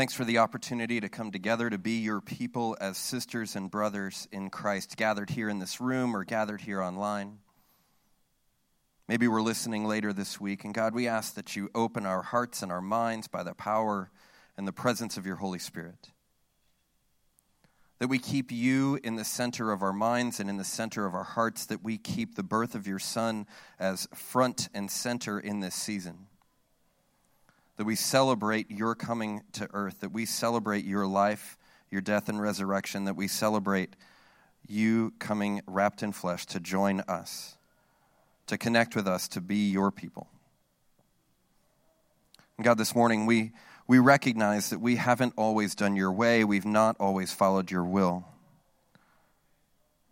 Thanks for the opportunity to come together to be your people as sisters and brothers in Christ, gathered here in this room or gathered here online. Maybe we're listening later this week, and God, we ask that you open our hearts and our minds by the power and the presence of your Holy Spirit that we keep you in the center of our minds and in the center of our hearts, that we keep the birth of your Son as front and center in this season. That we celebrate your coming to earth, that we celebrate your life, your death, and resurrection, that we celebrate you coming wrapped in flesh to join us, to connect with us, to be your people. And God, this morning we we recognize that we haven't always done your way, we've not always followed your will.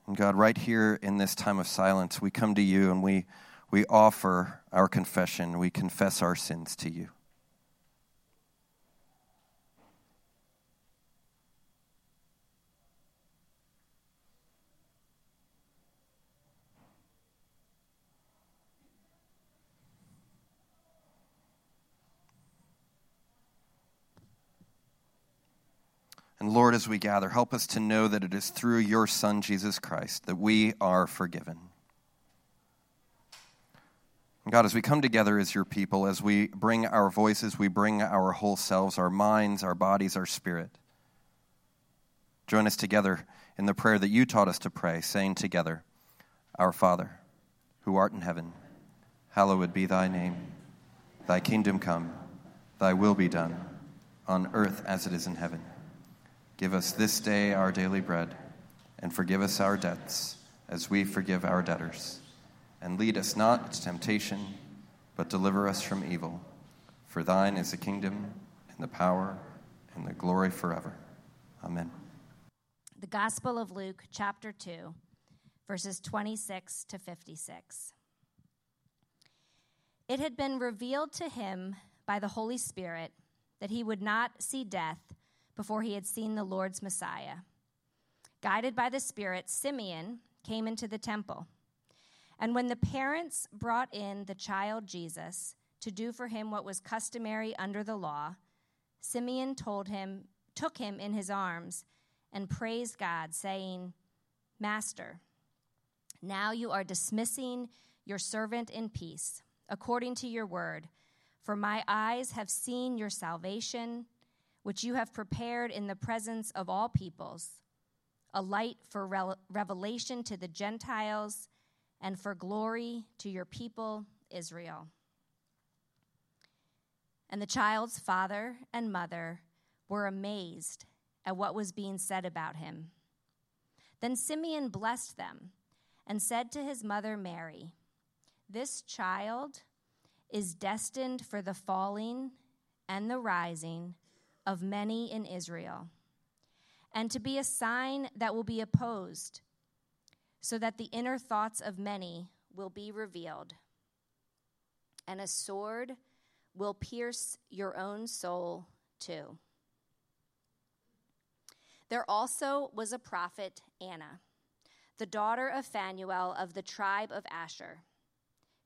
And God, right here in this time of silence, we come to you and we, we offer our confession. We confess our sins to you. And Lord, as we gather, help us to know that it is through your Son, Jesus Christ, that we are forgiven. And God, as we come together as your people, as we bring our voices, we bring our whole selves, our minds, our bodies, our spirit. Join us together in the prayer that you taught us to pray, saying together, Our Father, who art in heaven, hallowed be thy name. Thy kingdom come, thy will be done, on earth as it is in heaven. Give us this day our daily bread, and forgive us our debts, as we forgive our debtors. And lead us not into temptation, but deliver us from evil. For thine is the kingdom, and the power, and the glory forever. Amen. The Gospel of Luke, chapter 2, verses 26 to 56. It had been revealed to him by the Holy Spirit that he would not see death before he had seen the Lord's Messiah. Guided by the Spirit, Simeon came into the temple. And when the parents brought in the child Jesus to do for him what was customary under the law, Simeon told him, took him in his arms and praised God, saying, Master, now you are dismissing your servant in peace, according to your word, for my eyes have seen your salvation which you have prepared in the presence of all peoples, a light for re- revelation to the Gentiles and for glory to your people, Israel. And the child's father and mother were amazed at what was being said about him. Then Simeon blessed them and said to his mother Mary, This child is destined for the falling and the rising of many in Israel, and to be a sign that will be opposed, so that the inner thoughts of many will be revealed. And a sword will pierce your own soul too. There also was a prophet, Anna, the daughter of Phanuel of the tribe of Asher.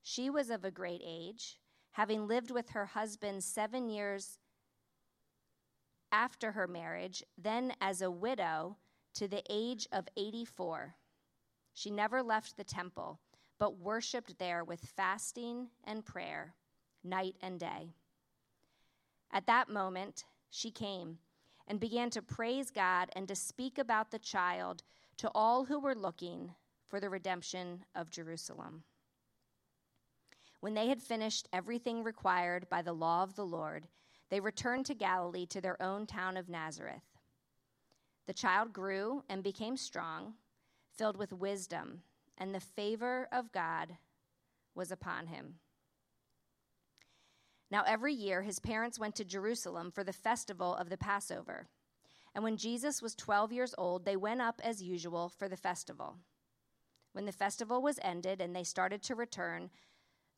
She was of a great age, having lived with her husband seven years after her marriage, then as a widow to the age of 84. She never left the temple, but worshiped there with fasting and prayer, night and day. At that moment, she came and began to praise God and to speak about the child to all who were looking for the redemption of Jerusalem. When they had finished everything required by the law of the Lord, they returned to Galilee to their own town of Nazareth. The child grew and became strong, filled with wisdom, and the favor of God was upon him. Now, every year, his parents went to Jerusalem for the festival of the Passover. And when Jesus was 12 years old, they went up as usual for the festival. When the festival was ended and they started to return,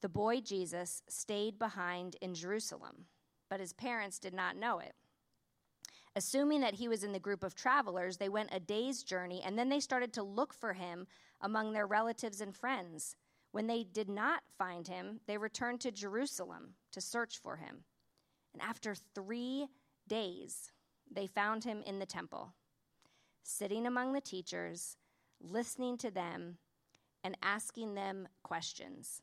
the boy Jesus stayed behind in Jerusalem, but his parents did not know it. Assuming that he was in the group of travelers, they went a day's journey and then they started to look for him among their relatives and friends. When they did not find him, they returned to Jerusalem to search for him. And after three days, they found him in the temple, sitting among the teachers, listening to them, and asking them questions.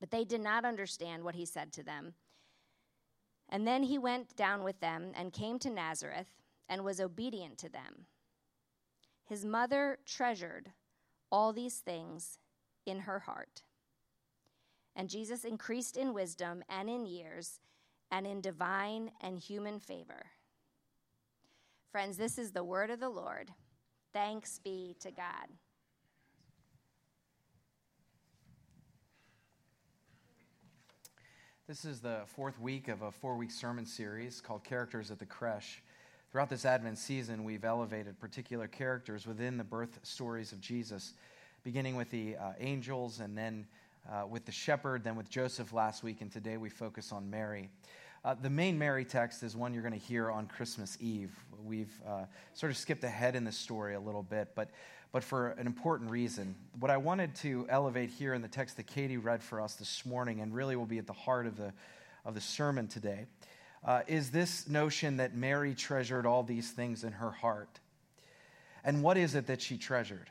But they did not understand what he said to them. And then he went down with them and came to Nazareth and was obedient to them. His mother treasured all these things in her heart. And Jesus increased in wisdom and in years and in divine and human favor. Friends, this is the word of the Lord. Thanks be to God. This is the fourth week of a four week sermon series called Characters at the Creche. Throughout this Advent season, we've elevated particular characters within the birth stories of Jesus, beginning with the uh, angels and then uh, with the shepherd, then with Joseph last week, and today we focus on Mary. Uh, the main Mary text is one you're going to hear on Christmas Eve. We've uh, sort of skipped ahead in the story a little bit, but, but for an important reason. What I wanted to elevate here in the text that Katie read for us this morning, and really will be at the heart of the, of the sermon today, uh, is this notion that Mary treasured all these things in her heart. And what is it that she treasured?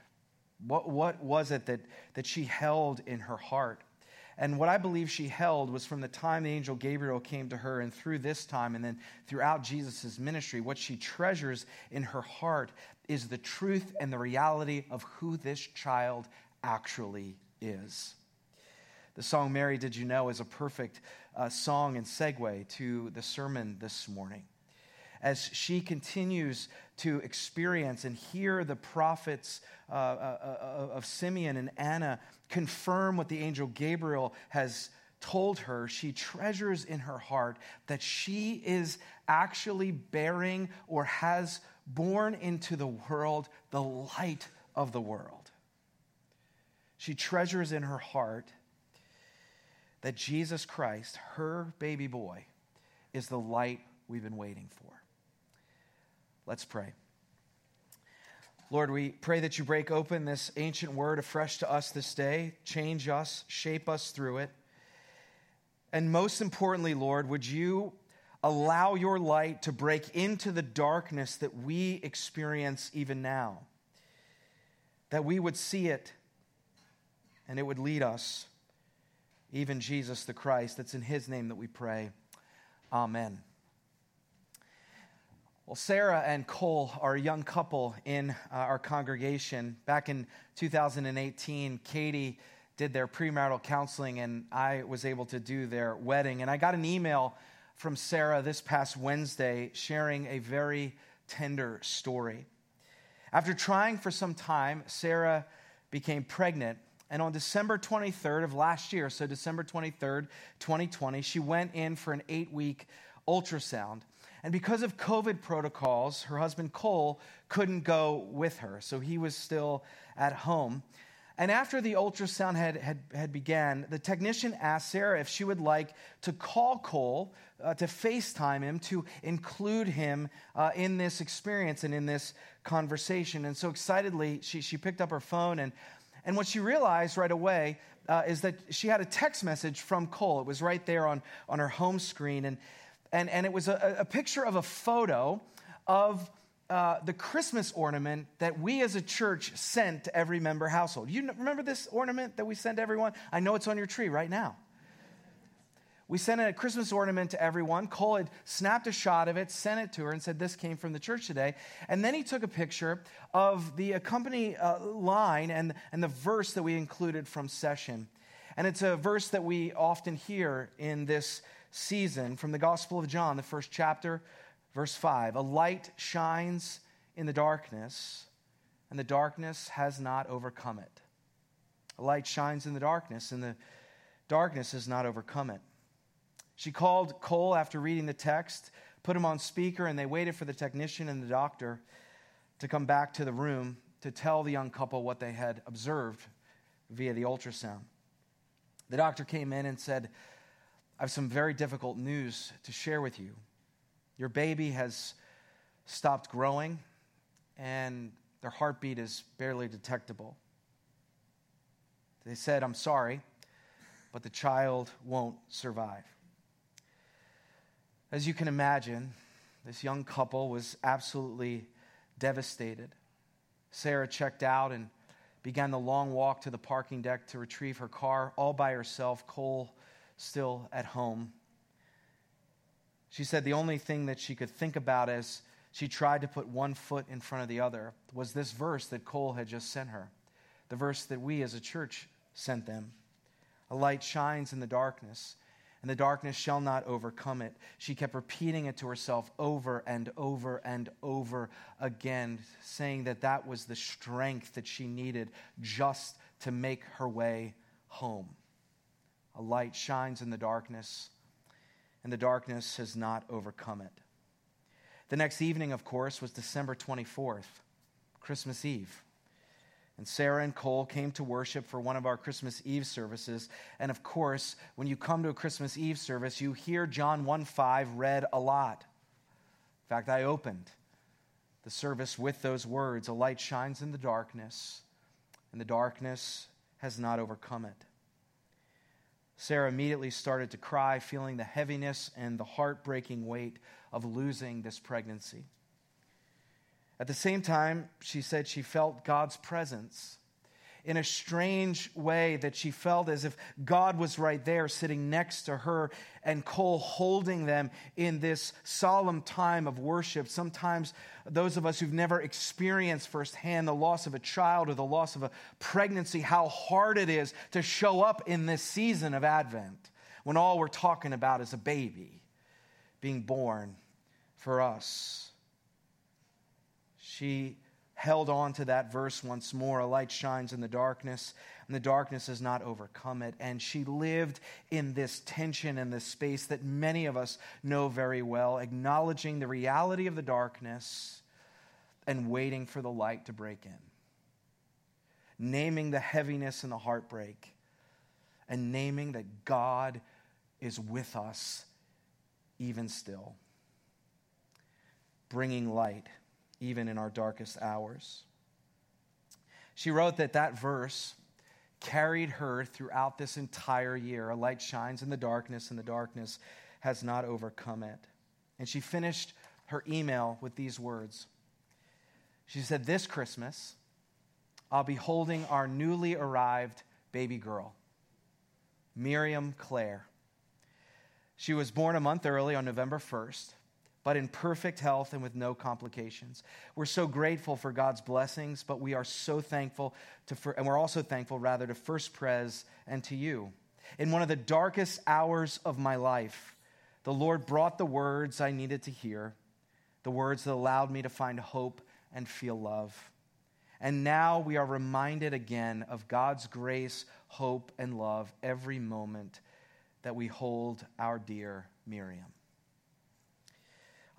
What, what was it that, that she held in her heart? And what I believe she held was from the time the angel Gabriel came to her and through this time and then throughout Jesus' ministry, what she treasures in her heart is the truth and the reality of who this child actually is. The song Mary Did You Know is a perfect uh, song and segue to the sermon this morning as she continues to experience and hear the prophets uh, uh, uh, of Simeon and Anna confirm what the angel Gabriel has told her, she treasures in her heart that she is actually bearing or has born into the world the light of the world. She treasures in her heart that Jesus Christ, her baby boy, is the light we've been waiting for. Let's pray. Lord, we pray that you break open this ancient word afresh to us this day, change us, shape us through it. And most importantly, Lord, would you allow your light to break into the darkness that we experience even now? That we would see it and it would lead us, even Jesus the Christ. It's in his name that we pray. Amen. Well, Sarah and Cole are a young couple in uh, our congregation. Back in 2018, Katie did their premarital counseling, and I was able to do their wedding. And I got an email from Sarah this past Wednesday sharing a very tender story. After trying for some time, Sarah became pregnant. And on December 23rd of last year, so December 23rd, 2020, she went in for an eight week ultrasound. And because of COVID protocols, her husband Cole couldn't go with her, so he was still at home. And after the ultrasound had, had, had began, the technician asked Sarah if she would like to call Cole uh, to FaceTime him to include him uh, in this experience and in this conversation. And so excitedly, she, she picked up her phone. And, and what she realized right away uh, is that she had a text message from Cole. It was right there on, on her home screen. And, and, and it was a, a picture of a photo of uh, the Christmas ornament that we as a church sent to every member household. You remember this ornament that we sent everyone? I know it's on your tree right now. we sent a Christmas ornament to everyone. Cole had snapped a shot of it, sent it to her, and said, This came from the church today. And then he took a picture of the accompany uh, line and, and the verse that we included from session. And it's a verse that we often hear in this season from the Gospel of John, the first chapter, verse 5. A light shines in the darkness, and the darkness has not overcome it. A light shines in the darkness, and the darkness has not overcome it. She called Cole after reading the text, put him on speaker, and they waited for the technician and the doctor to come back to the room to tell the young couple what they had observed via the ultrasound. The doctor came in and said, I have some very difficult news to share with you. Your baby has stopped growing, and their heartbeat is barely detectable. They said, I'm sorry, but the child won't survive. As you can imagine, this young couple was absolutely devastated. Sarah checked out and began the long walk to the parking deck to retrieve her car all by herself, Cole still at home. She said the only thing that she could think about as she tried to put one foot in front of the other was this verse that Cole had just sent her, the verse that we as a church sent them. A light shines in the darkness, and the darkness shall not overcome it. She kept repeating it to herself over and over and over again, saying that that was the strength that she needed just to make her way home. A light shines in the darkness, and the darkness has not overcome it. The next evening, of course, was December 24th, Christmas Eve. And Sarah and Cole came to worship for one of our Christmas Eve services. And of course, when you come to a Christmas Eve service, you hear John 1 5 read a lot. In fact, I opened the service with those words A light shines in the darkness, and the darkness has not overcome it. Sarah immediately started to cry, feeling the heaviness and the heartbreaking weight of losing this pregnancy. At the same time, she said she felt God's presence in a strange way that she felt as if God was right there sitting next to her and Cole holding them in this solemn time of worship. Sometimes those of us who've never experienced firsthand the loss of a child or the loss of a pregnancy, how hard it is to show up in this season of Advent when all we're talking about is a baby being born for us. She held on to that verse once more. A light shines in the darkness, and the darkness has not overcome it. And she lived in this tension and this space that many of us know very well, acknowledging the reality of the darkness and waiting for the light to break in. Naming the heaviness and the heartbreak, and naming that God is with us even still, bringing light even in our darkest hours. She wrote that that verse carried her throughout this entire year. A light shines in the darkness, and the darkness has not overcome it. And she finished her email with these words. She said, This Christmas, I'll be holding our newly arrived baby girl, Miriam Claire. She was born a month early on November 1st but in perfect health and with no complications. We're so grateful for God's blessings, but we are so thankful to, for, and we're also thankful rather to First Pres and to you. In one of the darkest hours of my life, the Lord brought the words I needed to hear, the words that allowed me to find hope and feel love. And now we are reminded again of God's grace, hope, and love every moment that we hold our dear Miriam.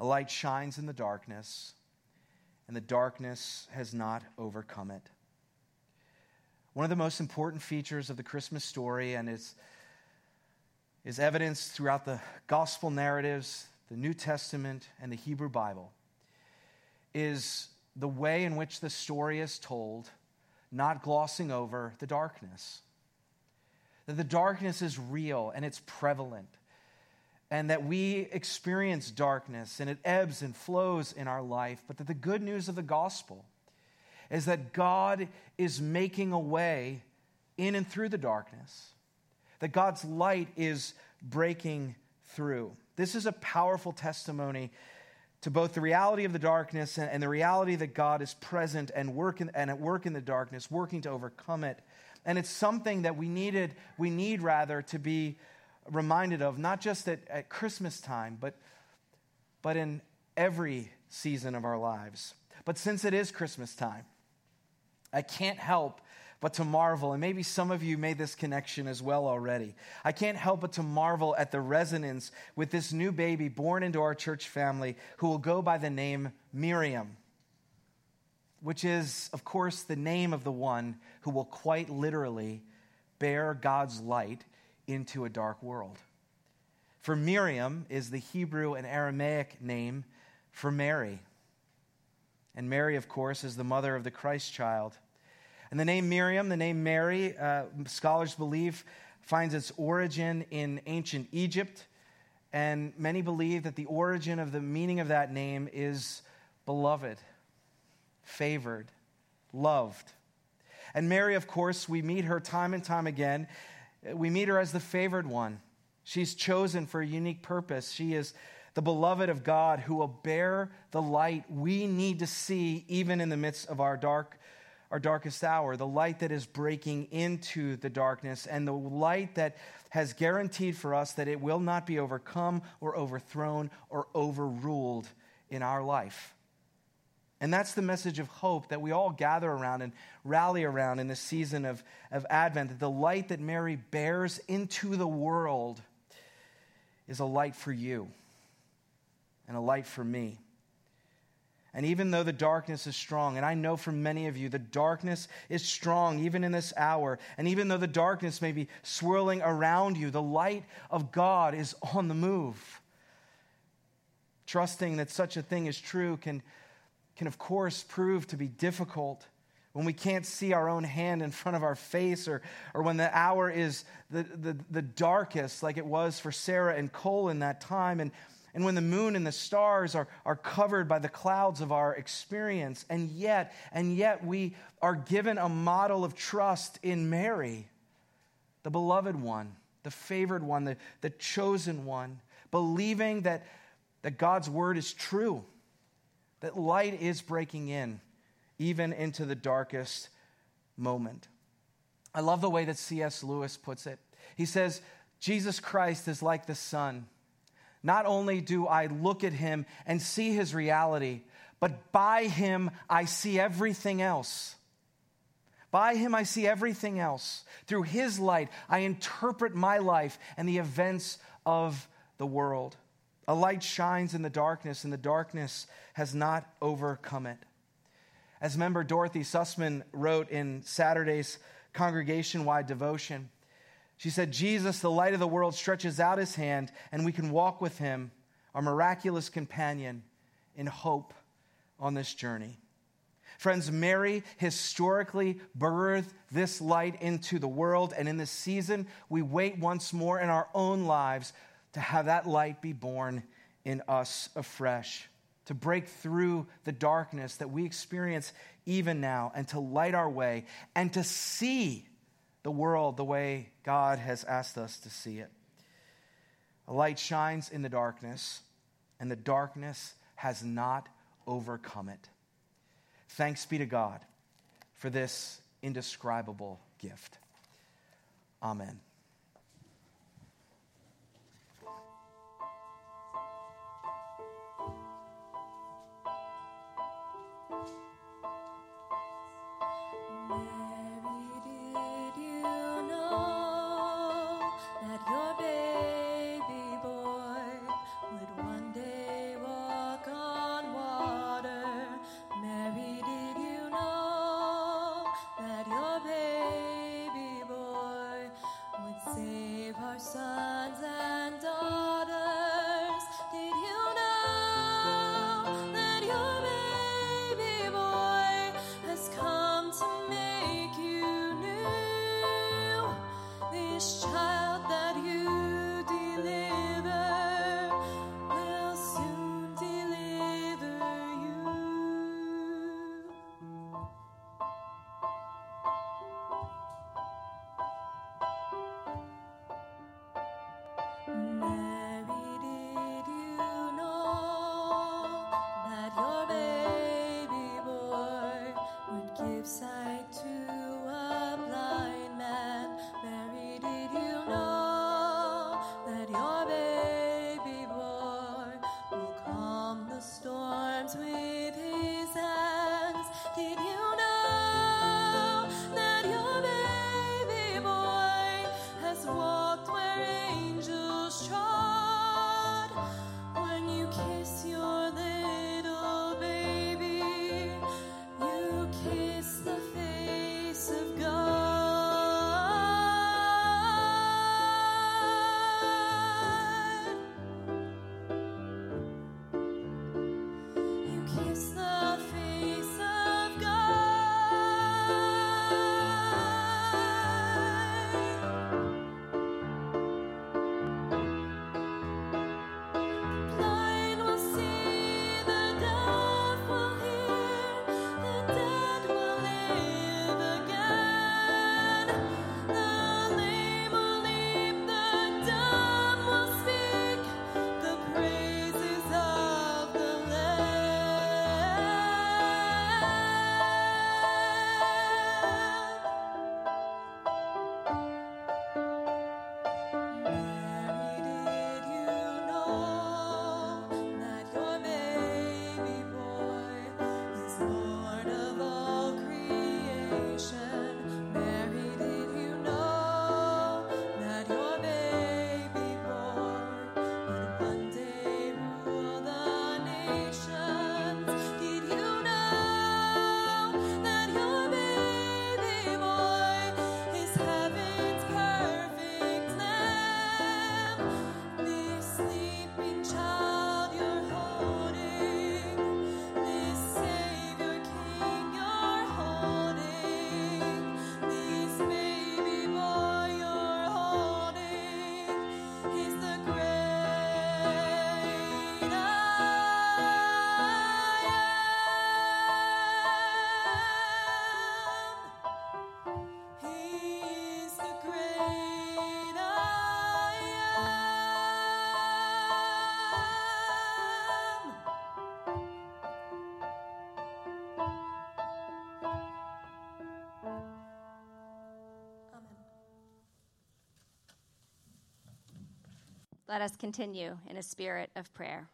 A light shines in the darkness, and the darkness has not overcome it. One of the most important features of the Christmas story, and is, is evidenced throughout the gospel narratives, the New Testament, and the Hebrew Bible, is the way in which the story is told, not glossing over the darkness. That the darkness is real and it's prevalent and that we experience darkness and it ebbs and flows in our life, but that the good news of the gospel is that God is making a way in and through the darkness, that God's light is breaking through. This is a powerful testimony to both the reality of the darkness and, the reality that God is present and, work in, and at work in the darkness, working to overcome it. And it's something that we needed, we need rather to be reminded of, not just at, at Christmas time, but, but in every season of our lives. But since it is Christmas time, I can't help but to marvel, and maybe some of you made this connection as well already. I can't help but to marvel at the resonance with this new baby born into our church family who will go by the name Miriam, which is, of course, the name of the one who will quite literally bear God's light into a dark world. For Miriam is the Hebrew and Aramaic name for Mary. And Mary, of course, is the mother of the Christ child. And the name Miriam, the name Mary, uh, scholars believe finds its origin in ancient Egypt. And many believe that the origin of the meaning of that name is beloved, favored, loved. And Mary, of course, we meet her time and time again. We meet her as the favored one. She's chosen for a unique purpose. She is the beloved of God who will bear the light we need to see even in the midst of our dark our darkest hour, the light that is breaking into the darkness, and the light that has guaranteed for us that it will not be overcome or overthrown or overruled in our life. And that's the message of hope that we all gather around and rally around in this season of, of Advent. That the light that Mary bears into the world is a light for you and a light for me. And even though the darkness is strong, and I know for many of you, the darkness is strong even in this hour, and even though the darkness may be swirling around you, the light of God is on the move. Trusting that such a thing is true can, can of course, prove to be difficult when we can't see our own hand in front of our face, or, or when the hour is the, the, the darkest, like it was for Sarah and Cole in that time. And and when the moon and the stars are, are covered by the clouds of our experience. And yet, and yet we are given a model of trust in Mary, the beloved one, the favored one, the, the chosen one, believing that, that God's word is true, that light is breaking in, even into the darkest moment. I love the way that C.S. Lewis puts it. He says, Jesus Christ is like the sun not only do I look at him and see his reality, but by him I see everything else. By him I see everything else. Through his light, I interpret my life and the events of the world. A light shines in the darkness, and the darkness has not overcome it. As member Dorothy Sussman wrote in Saturday's congregation wide devotion, she said, Jesus, the light of the world, stretches out his hand, and we can walk with him, our miraculous companion, in hope on this journey. Friends, Mary historically birthed this light into the world, and in this season, we wait once more in our own lives to have that light be born in us afresh, to break through the darkness that we experience even now, and to light our way, and to see the world the way God has asked us to see it. A light shines in the darkness, and the darkness has not overcome it. Thanks be to God for this indescribable gift. Amen. Let us continue in a spirit of prayer.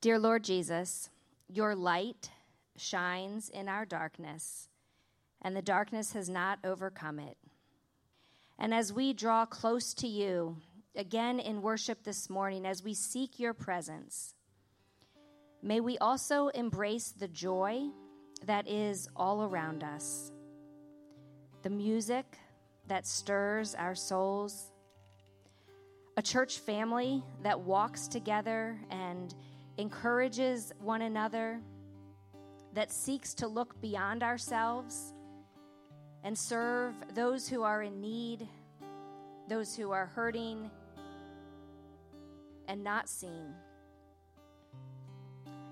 Dear Lord Jesus, your light shines in our darkness, and the darkness has not overcome it. And as we draw close to you, again in worship this morning, as we seek your presence, may we also embrace the joy that is all around us. The music, that stirs our souls, a church family that walks together and encourages one another, that seeks to look beyond ourselves and serve those who are in need, those who are hurting and not seen.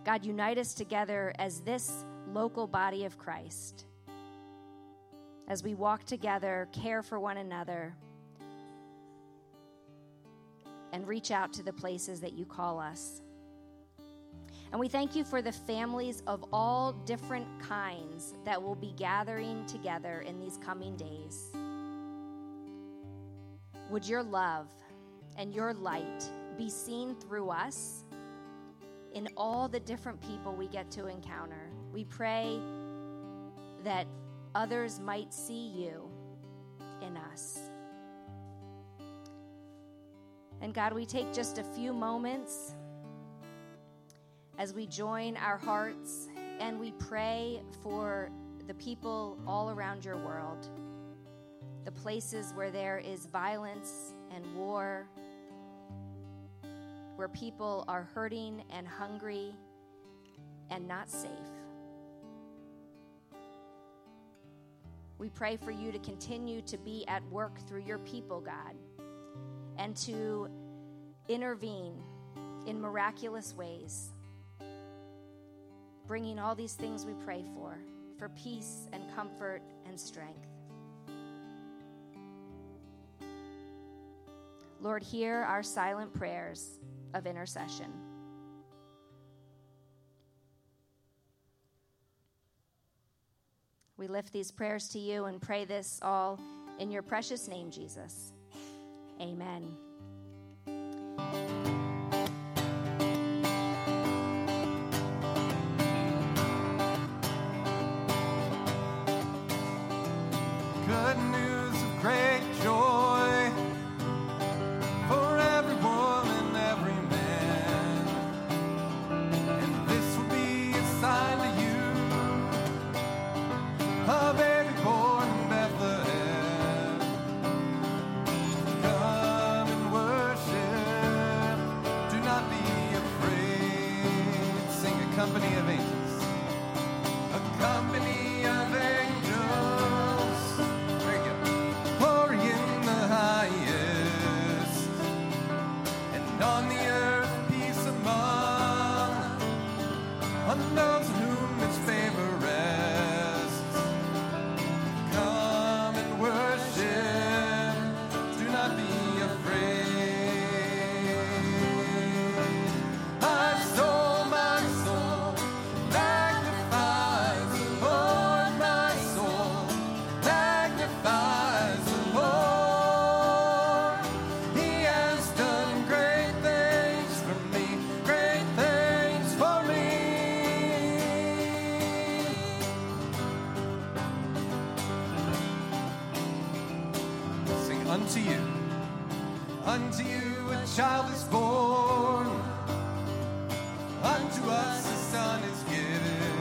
God, unite us together as this local body of Christ as we walk together, care for one another, and reach out to the places that you call us. And we thank you for the families of all different kinds that will be gathering together in these coming days. Would your love and your light be seen through us in all the different people we get to encounter? We pray that others might see you in us. And God, we take just a few moments as we join our hearts and we pray for the people all around your world, the places where there is violence and war, where people are hurting and hungry and not safe. We pray for you to continue to be at work through your people, God, and to intervene in miraculous ways, bringing all these things we pray for for peace and comfort and strength. Lord, hear our silent prayers of intercession. We lift these prayers to you and pray this all in your precious name, Jesus. Amen. a child is born, unto us a son is given.